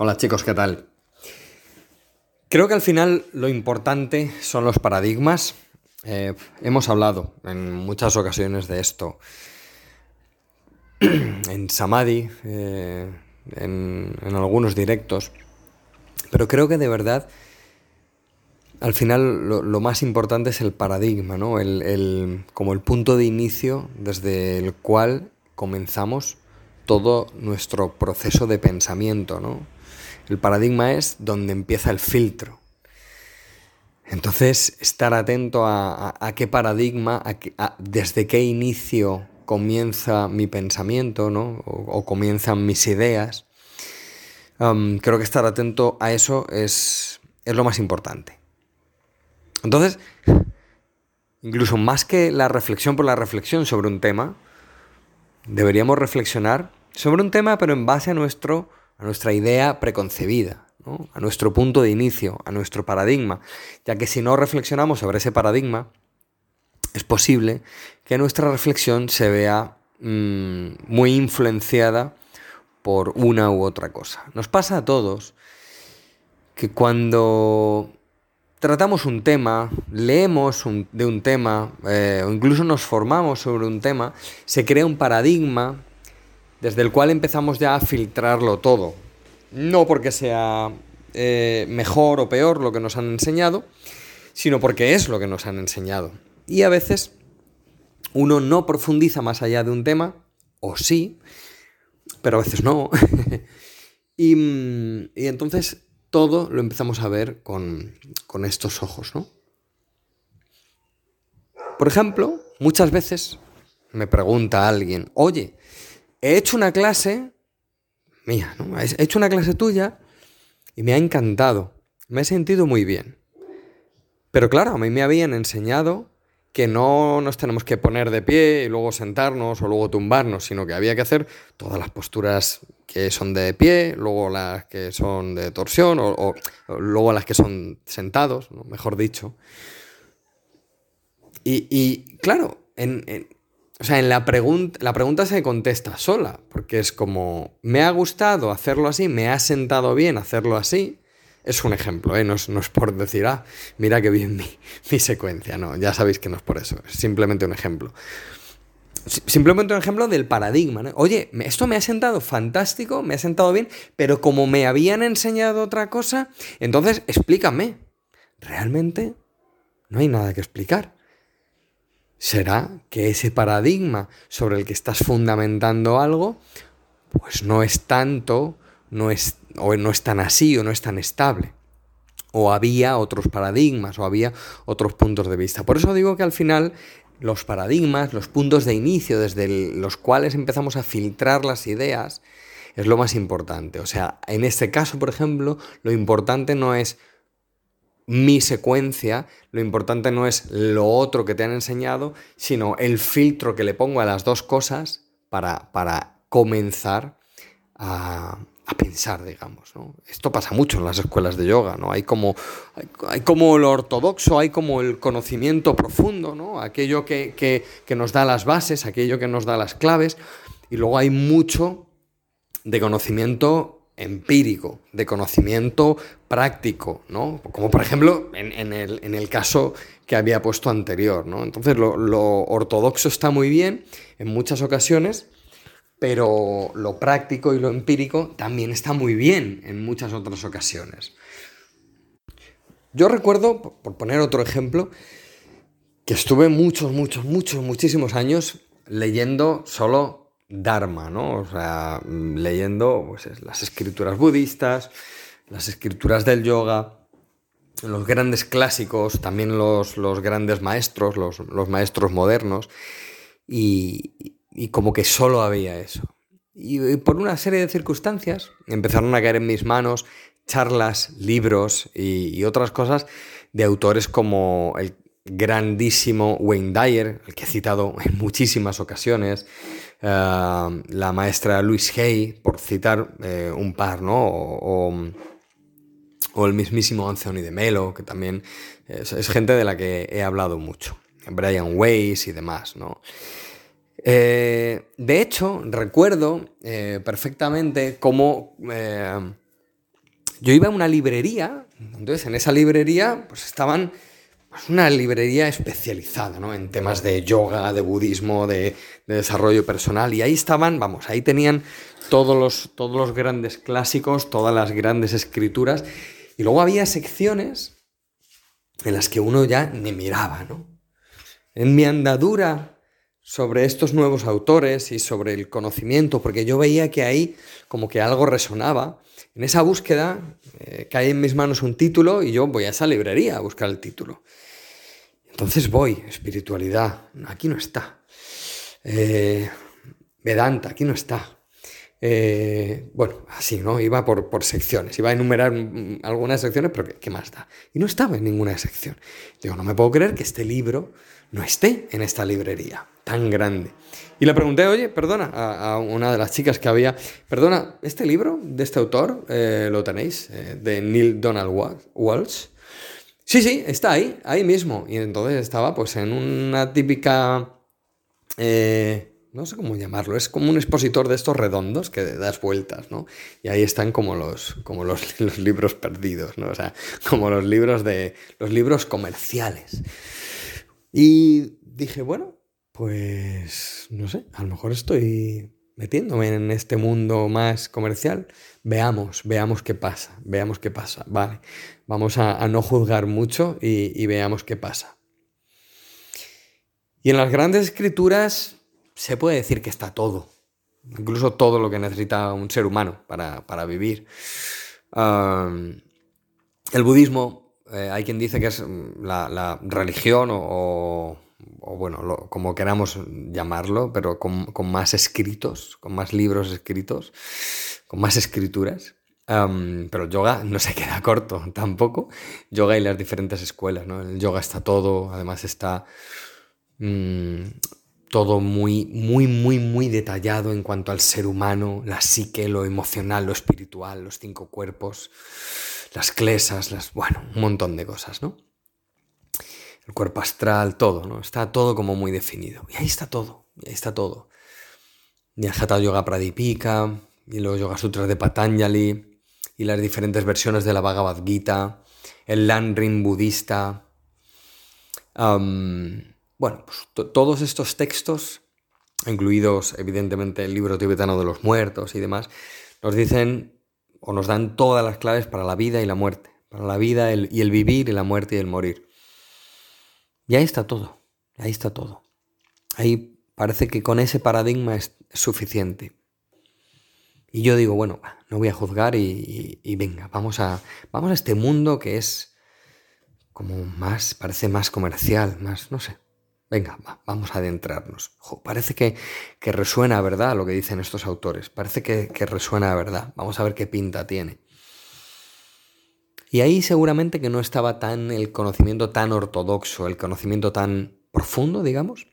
Hola chicos, ¿qué tal? Creo que al final lo importante son los paradigmas. Eh, hemos hablado en muchas ocasiones de esto. en Samadhi, eh, en, algunos directos. Pero creo que de verdad, al final lo, más importante es el paradigma, ¿no? Como el punto de inicio desde el cual comenzamos todo nuestro proceso de pensamiento, ¿no? El paradigma es donde empieza el filtro. Entonces, estar atento a, qué paradigma, desde qué inicio comienza mi pensamiento, ¿no? O, comienzan mis ideas. creo que estar atento a eso es, es lo más importante. Entonces, incluso más que la reflexión por la reflexión sobre un tema, deberíamos reflexionar sobre un tema, pero en base a nuestro a nuestra idea preconcebida, a nuestro punto de inicio, a nuestro paradigma, ya que si no reflexionamos sobre ese paradigma, es posible que nuestra reflexión se vea mm, muy influenciada por una u otra cosa. Nos pasa a todos que cuando tratamos un tema, leemos de un tema eh, o incluso nos formamos sobre un tema, se crea un paradigma desde el cual empezamos ya a filtrarlo todo. No porque sea eh, mejor o peor lo que nos han enseñado, sino porque es lo que nos han enseñado. Y a veces uno no profundiza más allá de un tema, o sí, pero a veces no. y, y, entonces todo lo empezamos a ver con, con estos ojos, ¿no? Por ejemplo, muchas veces me pregunta alguien, oye, he hecho una clase mía, ¿no? He hecho una clase tuya y me ha encantado. Me he sentido muy bien. Pero claro, a mí me habían enseñado que no nos tenemos que poner de pie y luego sentarnos o luego tumbarnos, sino que había que hacer todas las posturas que son de pie, luego las que son de torsión o, luego las que son sentados, mejor dicho. Y, claro, en, o sea, en la pregunta, la pregunta se contesta sola, porque es como, me ha gustado hacerlo así, me ha sentado bien hacerlo así. Es un ejemplo, ¿eh? no, es, por decir, ah, mira qué bien mi, secuencia, no, ya sabéis que no es por eso, es simplemente un ejemplo. Simplemente un ejemplo del paradigma. ¿no? Oye, esto me ha sentado fantástico, me ha sentado bien, pero como me habían enseñado otra cosa, entonces explícame. Realmente no hay nada que explicar será que ese paradigma sobre el que estás fundamentando algo, pues no es tanto, no es, o no es tan así, o no es tan estable. O había otros paradigmas, o había otros puntos de vista. Por eso digo que al final los paradigmas, los puntos de inicio desde los cuales empezamos a filtrar las ideas, es lo más importante. O sea, en este caso, por ejemplo, lo importante no es mi secuencia, lo importante no es lo otro que te han enseñado, sino el filtro que le pongo a las dos cosas para, para comenzar a, pensar, digamos. Esto pasa mucho en las escuelas de yoga, ¿no? Hay como, hay, como lo ortodoxo, hay como el conocimiento profundo, ¿no? Aquello que, que nos da las bases, aquello que nos da las claves, y luego hay mucho de conocimiento empírico, de conocimiento práctico, ¿no? Como por ejemplo en, el, caso que había puesto anterior, ¿no? Entonces lo, ortodoxo está muy bien en muchas ocasiones, pero lo práctico y lo empírico también está muy bien en muchas otras ocasiones. Yo recuerdo, por poner otro ejemplo, que estuve muchos, muchos, muchos, muchísimos años leyendo solo Dharma, ¿no? O sea, leyendo pues, las escrituras budistas, las escrituras del yoga, los grandes clásicos, también los, grandes maestros, los, maestros modernos, y, como que solo había eso. Y, por una serie de circunstancias empezaron a caer en mis manos charlas, libros y, otras cosas de autores como el grandísimo Wayne Dyer, el que he citado en muchísimas ocasiones, eh, la maestra Louise Hay, por citar eh, un par, ¿no? O, el mismísimo Anthony de Melo, que también es, gente de la que he hablado mucho. Brian Weiss y demás, ¿no? Eh, de hecho, recuerdo perfectamente cómo yo iba a una librería, entonces en esa librería pues estaban pues, una librería especializada ¿no? en temas de yoga, de budismo, de, desarrollo personal, y ahí estaban, vamos, ahí tenían todos los, todos los grandes clásicos, todas las grandes escrituras, y luego había secciones en las que uno ya ni miraba, ¿no? En mi andadura sobre estos nuevos autores y sobre el conocimiento, porque yo veía que ahí como que algo resonaba, en esa búsqueda eh, cae en mis manos un título y yo voy a esa librería a buscar el título. Entonces voy, espiritualidad, aquí no está. Eh, Vedanta, aquí no está. Eh, bueno, así, ¿no? Iba por, por, secciones, iba a enumerar algunas secciones, pero ¿qué, ¿qué, más da? Y no estaba en ninguna sección. Digo, no me puedo creer que este libro no esté en esta librería tan grande. Y le pregunté, oye, perdona, a, una de las chicas que había, perdona, ¿este libro de este autor eh, lo tenéis? De Neil Donald Walsh. Sí, sí, está ahí, ahí mismo. Y entonces estaba pues en una típica... Eh, no sé cómo llamarlo, es como un expositor de estos redondos que das vueltas, ¿no? Y ahí están como los, como los, libros perdidos, ¿no? O sea, como los libros de. los libros comerciales. Y dije, bueno, pues no sé, a lo mejor estoy metiéndome en este mundo más comercial. Veamos, veamos qué pasa, veamos qué pasa. Vale, vamos a, no juzgar mucho y, veamos qué pasa. Y en las grandes escrituras se puede decir que está todo, incluso todo lo que necesita un ser humano para, vivir. el budismo, eh, hay quien dice que es la, religión o bueno, como queramos llamarlo, pero con, más escritos, con más libros escritos, con más escrituras. pero yoga no se queda corto tampoco. Yoga y las diferentes escuelas, ¿no? El yoga está todo, además está mm, todo muy, muy, muy, muy detallado en cuanto al ser humano, la psique, lo emocional, lo espiritual, los cinco cuerpos, las clesas, las, bueno, un montón de cosas, ¿no? El cuerpo astral, todo, ¿no? Está todo como muy definido. Y ahí está todo, y ahí está todo. Hatha Yoga Pradipika, y los Yoga Sutras de Patanjali, y las diferentes versiones de la Bhagavad Gita, el Lanrin budista. bueno, pues todos estos textos, incluidos evidentemente el libro tibetano de los muertos y demás, nos dicen o nos dan todas las claves para la vida y la muerte, para la vida y el vivir y la muerte y el morir. Y ahí está todo, ahí está todo. Ahí parece que con ese paradigma es suficiente. Y yo digo, bueno, no voy a juzgar y, venga, vamos a, vamos a este mundo que es como más, parece más comercial, más, no sé. Venga, vamos a adentrarnos. parece que, que, resuena, ¿verdad? Lo que dicen estos autores. Parece que, que resuena, ¿verdad? Vamos a ver qué pinta tiene. Y ahí seguramente que no estaba tan el conocimiento tan ortodoxo, el conocimiento tan profundo, digamos,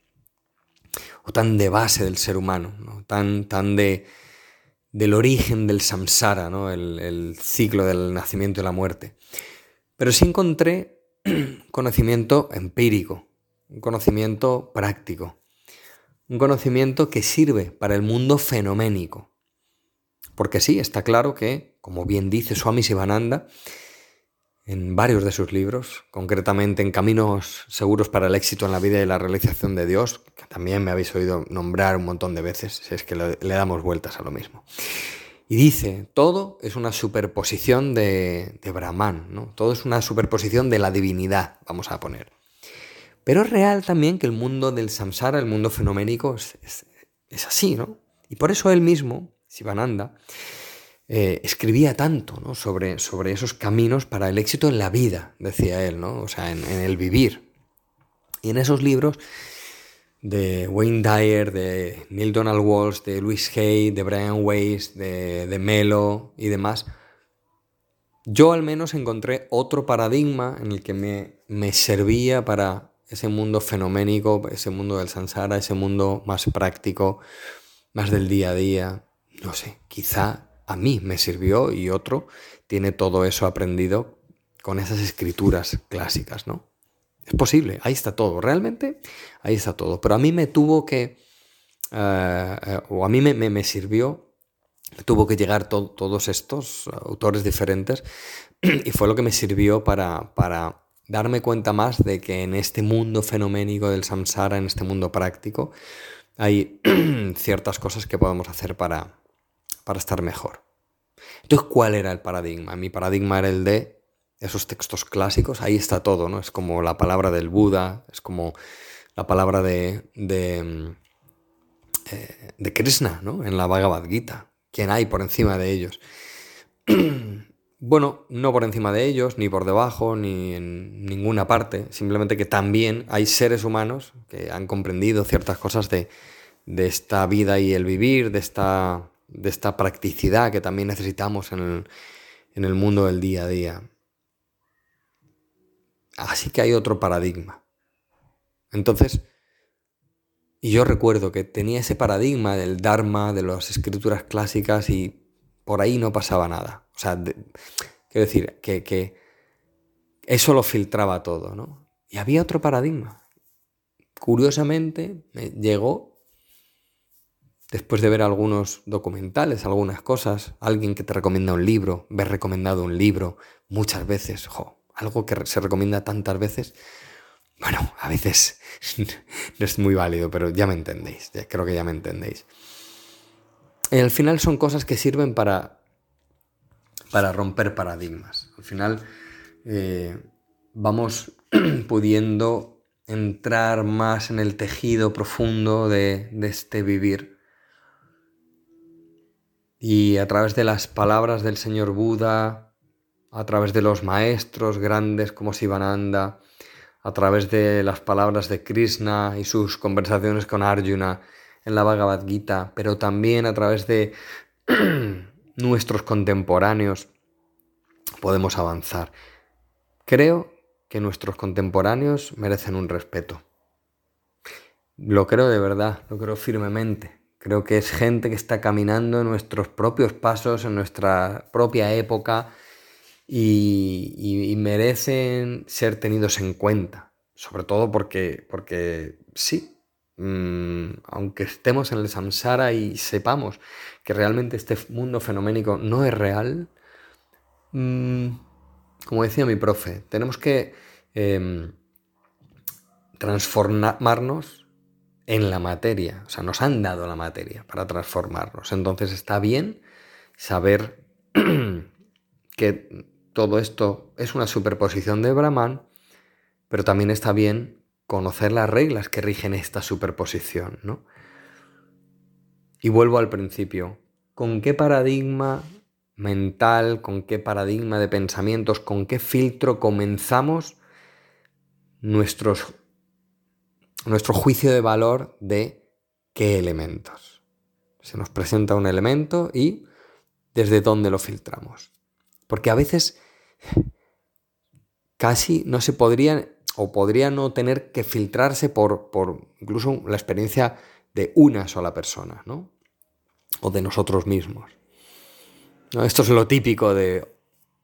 o tan de base del ser humano, tan, tan de, del origen del samsara, ¿no? el, el ciclo del nacimiento y la muerte. Pero sí encontré conocimiento empírico, un conocimiento práctico, un conocimiento que sirve para el mundo fenoménico. Porque sí, está claro que, como bien dice Swami Sivananda, en varios de sus libros, concretamente en Caminos Seguros para el Éxito en la Vida y la Realización de Dios, que también me habéis oído nombrar un montón de veces, si es que le, damos vueltas a lo mismo. Y dice, todo es una superposición de, Brahman, ¿no? todo es una superposición de la divinidad, vamos a poner. Pero es real también que el mundo del samsara, el mundo fenoménico, es, es así, ¿no? Y por eso él mismo, Sivananda, eh, escribía tanto sobre, esos caminos para el éxito en la vida, decía él, ¿no? o sea, en, el vivir. Y en esos libros de Wayne Dyer, de Neil Donald Walsh, de Louis Hay, de Brian Weiss, de, de Melo y demás, yo al menos encontré otro paradigma en el que me, me servía para ese mundo fenoménico, ese mundo del sansara, ese mundo más práctico, más del día a día. No sé, quizá a mí me sirvió y otro tiene todo eso aprendido con esas escrituras clásicas, ¿no? Es posible, ahí está todo, realmente ahí está todo. Pero a mí me tuvo que, eh, eh, o a mí me, me, sirvió tuvo que llegar todos estos autores diferentes y fue lo que me sirvió para, para darme cuenta más de que en este mundo fenoménico del samsara, en este mundo práctico, hay ciertas cosas que podemos hacer para, para estar mejor. Entonces, ¿cuál era el paradigma? Mi paradigma era el de esos textos clásicos, ahí está todo, ¿no? Es como la palabra del Buda, es como la palabra de, de, eh, de Krishna, ¿no? En la Bhagavad Gita. ¿Quién hay por encima de ellos? bueno, no por encima de ellos, ni por debajo, ni en ninguna parte. Simplemente que también hay seres humanos que han comprendido ciertas cosas de, de esta vida y el vivir, de esta, de esta practicidad que también necesitamos en el, en el mundo del día a día. Así que hay otro paradigma. Entonces, y yo recuerdo que tenía ese paradigma del Dharma, de las escrituras clásicas y por ahí no pasaba nada. O sea, quiero decir, que, que, eso lo filtraba todo, ¿no? Y había otro paradigma. Curiosamente, me llegó, después de ver algunos documentales, algunas cosas, alguien que te recomienda un libro, ver recomendado un libro muchas veces, algo que se recomienda tantas veces, bueno, a veces no es muy válido, pero ya me entendéis, creo que ya me entendéis. Y al final son cosas que sirven para, para romper paradigmas. Al final eh, vamos pudiendo entrar más en el tejido profundo de este vivir. Y a través de las palabras del señor Buda, a través de los maestros grandes como Sivananda, a través de las palabras de Krishna y sus conversaciones con Arjuna en la Bhagavad Gita, pero también a través de nuestros contemporáneos podemos avanzar. Creo que nuestros contemporáneos merecen un respeto. Lo creo de verdad, lo creo firmemente. Creo que es gente que está caminando en nuestros propios pasos, en nuestra propia época, y, merecen ser tenidos en cuenta. Sobre todo porque, porque sí, mm, aunque estemos en el samsara y sepamos que realmente este mundo fenoménico no es real, mm, como decía mi profe, tenemos que em, transformarnos en la materia. O sea, nos han dado la materia para transformarnos. Entonces está bien saber que todo esto es una superposición de Brahman, pero también está bien conocer las reglas que rigen esta superposición, ¿no? Y vuelvo al principio. ¿Con qué paradigma mental, con qué paradigma de pensamientos, con qué filtro comenzamos nuestros, nuestro juicio de valor de qué elementos? Se nos presenta un elemento y desde dónde lo filtramos. Porque a veces casi no se podría o podría no tener que filtrarse por, por incluso la experiencia de una sola persona, ¿no? O de nosotros mismos. Esto es lo típico de,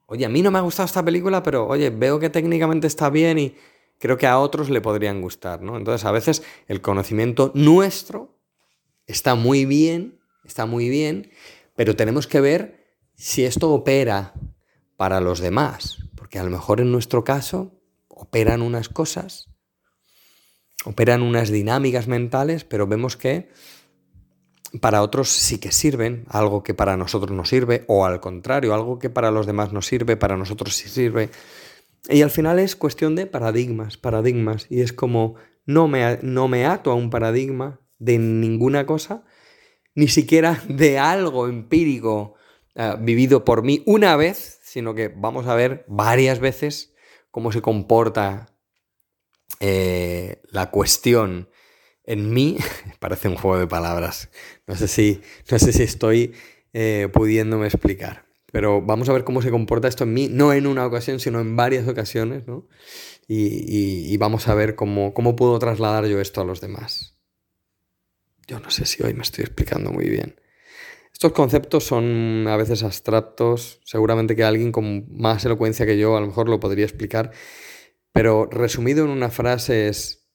oye, a mí no me ha gustado esta película, pero oye, veo que técnicamente está bien y creo que a otros le podrían gustar, ¿no? Entonces, a veces el conocimiento nuestro está muy bien, está muy bien, pero tenemos que ver si esto opera para los demás, porque a lo mejor en nuestro caso operan unas cosas, operan unas dinámicas mentales, pero vemos que para otros sí que sirven, algo que para nosotros no sirve, o al contrario, algo que para los demás no sirve, para nosotros sí sirve. Y al final es cuestión de paradigmas, paradigmas, y es como no me, no me ato a un paradigma de ninguna cosa, ni siquiera de algo empírico eh, vivido por mí una vez, sino que vamos a ver varias veces cómo se comporta eh, la cuestión en mí. Parece un juego de palabras. No sé si, no sé si estoy eh, pudiéndome explicar. Pero vamos a ver cómo se comporta esto en mí, no en una ocasión, sino en varias ocasiones, ¿no? Y, vamos a ver cómo, cómo puedo trasladar yo esto a los demás. Yo no sé si hoy me estoy explicando muy bien. Estos conceptos son a veces abstractos, seguramente que alguien con más elocuencia que yo a lo mejor lo podría explicar, pero resumido en una frase es,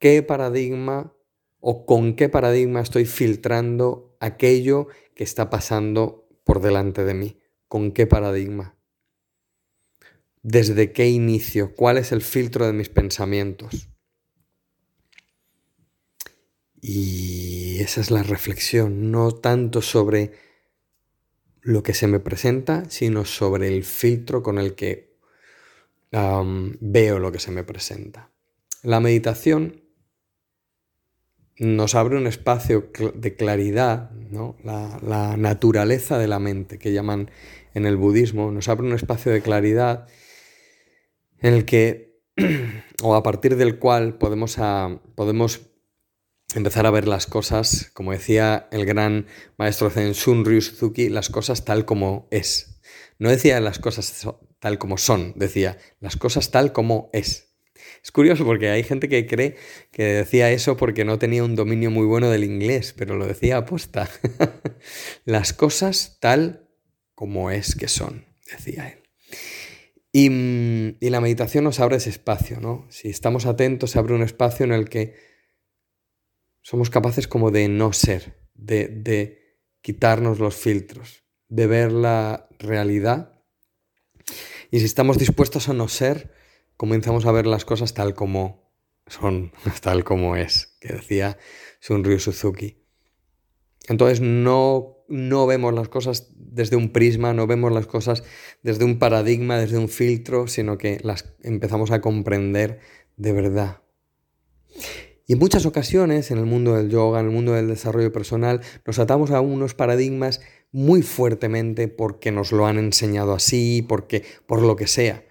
¿qué paradigma o con qué paradigma estoy filtrando aquello que está pasando por delante de mí. ¿Con qué paradigma? ¿Desde qué inicio? ¿Cuál es el filtro de mis pensamientos? Y esa es la reflexión, no tanto sobre lo que se me presenta, sino sobre el filtro con el que veo lo que se me presenta. La meditación nos abre un espacio de claridad, la, la, naturaleza de la mente, que llaman en el budismo, nos abre un espacio de claridad en el que, o a partir del cual podemos, podemos empezar a ver las cosas, como decía el gran maestro Zen Shunryu Suzuki, las cosas tal como es. No decía las cosas tal como son, decía las cosas tal como es. Es curioso porque hay gente que cree que decía eso porque no tenía un dominio muy bueno del inglés, pero lo decía aposta. Las cosas tal como es que son, decía él. Y, y, la meditación nos abre ese espacio, ¿no? Si estamos atentos, se abre un espacio en el que somos capaces como de no ser, de, de quitarnos los filtros, de ver la realidad. Y si estamos dispuestos a no ser, comenzamos a ver las cosas tal como son, tal como es, que decía Sunryu Suzuki. Entonces no, no vemos las cosas desde un prisma, no vemos las cosas desde un paradigma, desde un filtro, sino que las empezamos a comprender de verdad. Y en muchas ocasiones, en el mundo del yoga, en el mundo del desarrollo personal, nos atamos a unos paradigmas muy fuertemente porque nos lo han enseñado así, porque por lo que sea.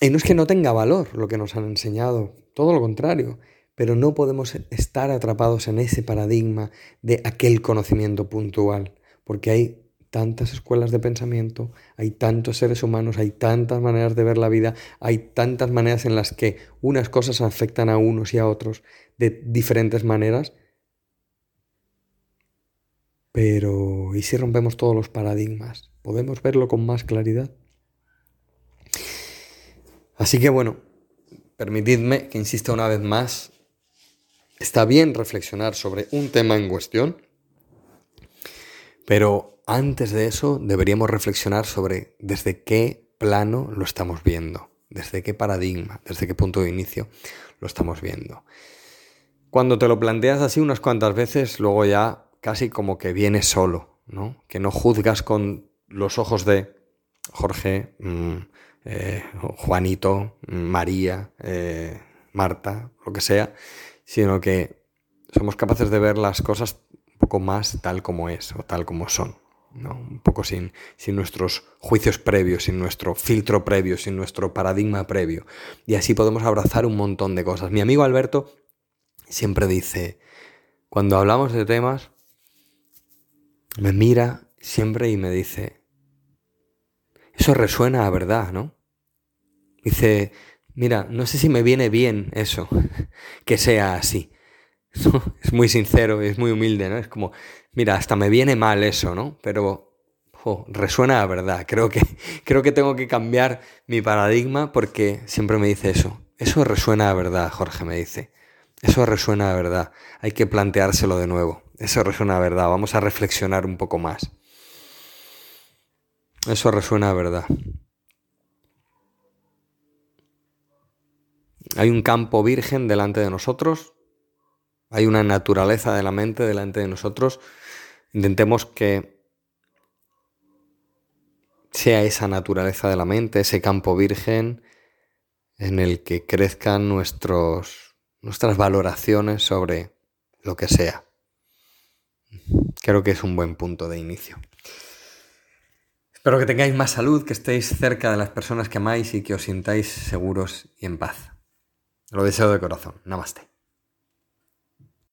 Y no es que no tenga valor lo que nos han enseñado, todo lo contrario, pero no podemos estar atrapados en ese paradigma de aquel conocimiento puntual, porque hay tantas escuelas de pensamiento, hay tantos seres humanos, hay tantas maneras de ver la vida, hay tantas maneras en las que unas cosas afectan a unos y a otros de diferentes maneras. Pero, ¿y si rompemos todos los paradigmas? ¿Podemos verlo con más claridad? Así que bueno, permitidme que insista una vez más, está bien reflexionar sobre un tema en cuestión, pero antes de eso deberíamos reflexionar sobre desde qué plano lo estamos viendo, desde qué paradigma, desde qué punto de inicio lo estamos viendo. Cuando te lo planteas así unas cuantas veces, luego ya casi como que viene solo, ¿no? Que no juzgas con los ojos de Jorge, mm, eh, Juanito, María, eh, Marta, lo que sea, sino que somos capaces de ver las cosas un poco más tal como es o tal como son. ¿no? Un poco sin, sin nuestros juicios previos, sin nuestro filtro previo, sin nuestro paradigma previo. Y así podemos abrazar un montón de cosas. Mi amigo Alberto siempre dice, cuando hablamos de temas, me mira siempre y me dice, eso resuena a verdad, ¿no? Dice, mira, no sé si me viene bien eso, que sea así. Es muy sincero, es muy humilde, ¿no? Es como, mira, hasta me viene mal eso, ¿no? Pero resuena a verdad. Creo que, creo que tengo que cambiar mi paradigma porque siempre me dice eso. Eso resuena a verdad, Jorge me dice. Eso resuena a verdad. Hay que planteárselo de nuevo. Eso resuena a verdad. Vamos a reflexionar un poco más. Eso resuena a verdad. Hay un campo virgen delante de nosotros, hay una naturaleza de la mente delante de nosotros. Intentemos que sea esa naturaleza de la mente, ese campo virgen en el que crezcan nuestros, nuestras valoraciones sobre lo que sea. Creo que es un buen punto de inicio. Espero que tengáis más salud, que estéis cerca de las personas que amáis y que os sintáis seguros y en paz. Lo deseo de corazón. Namaste.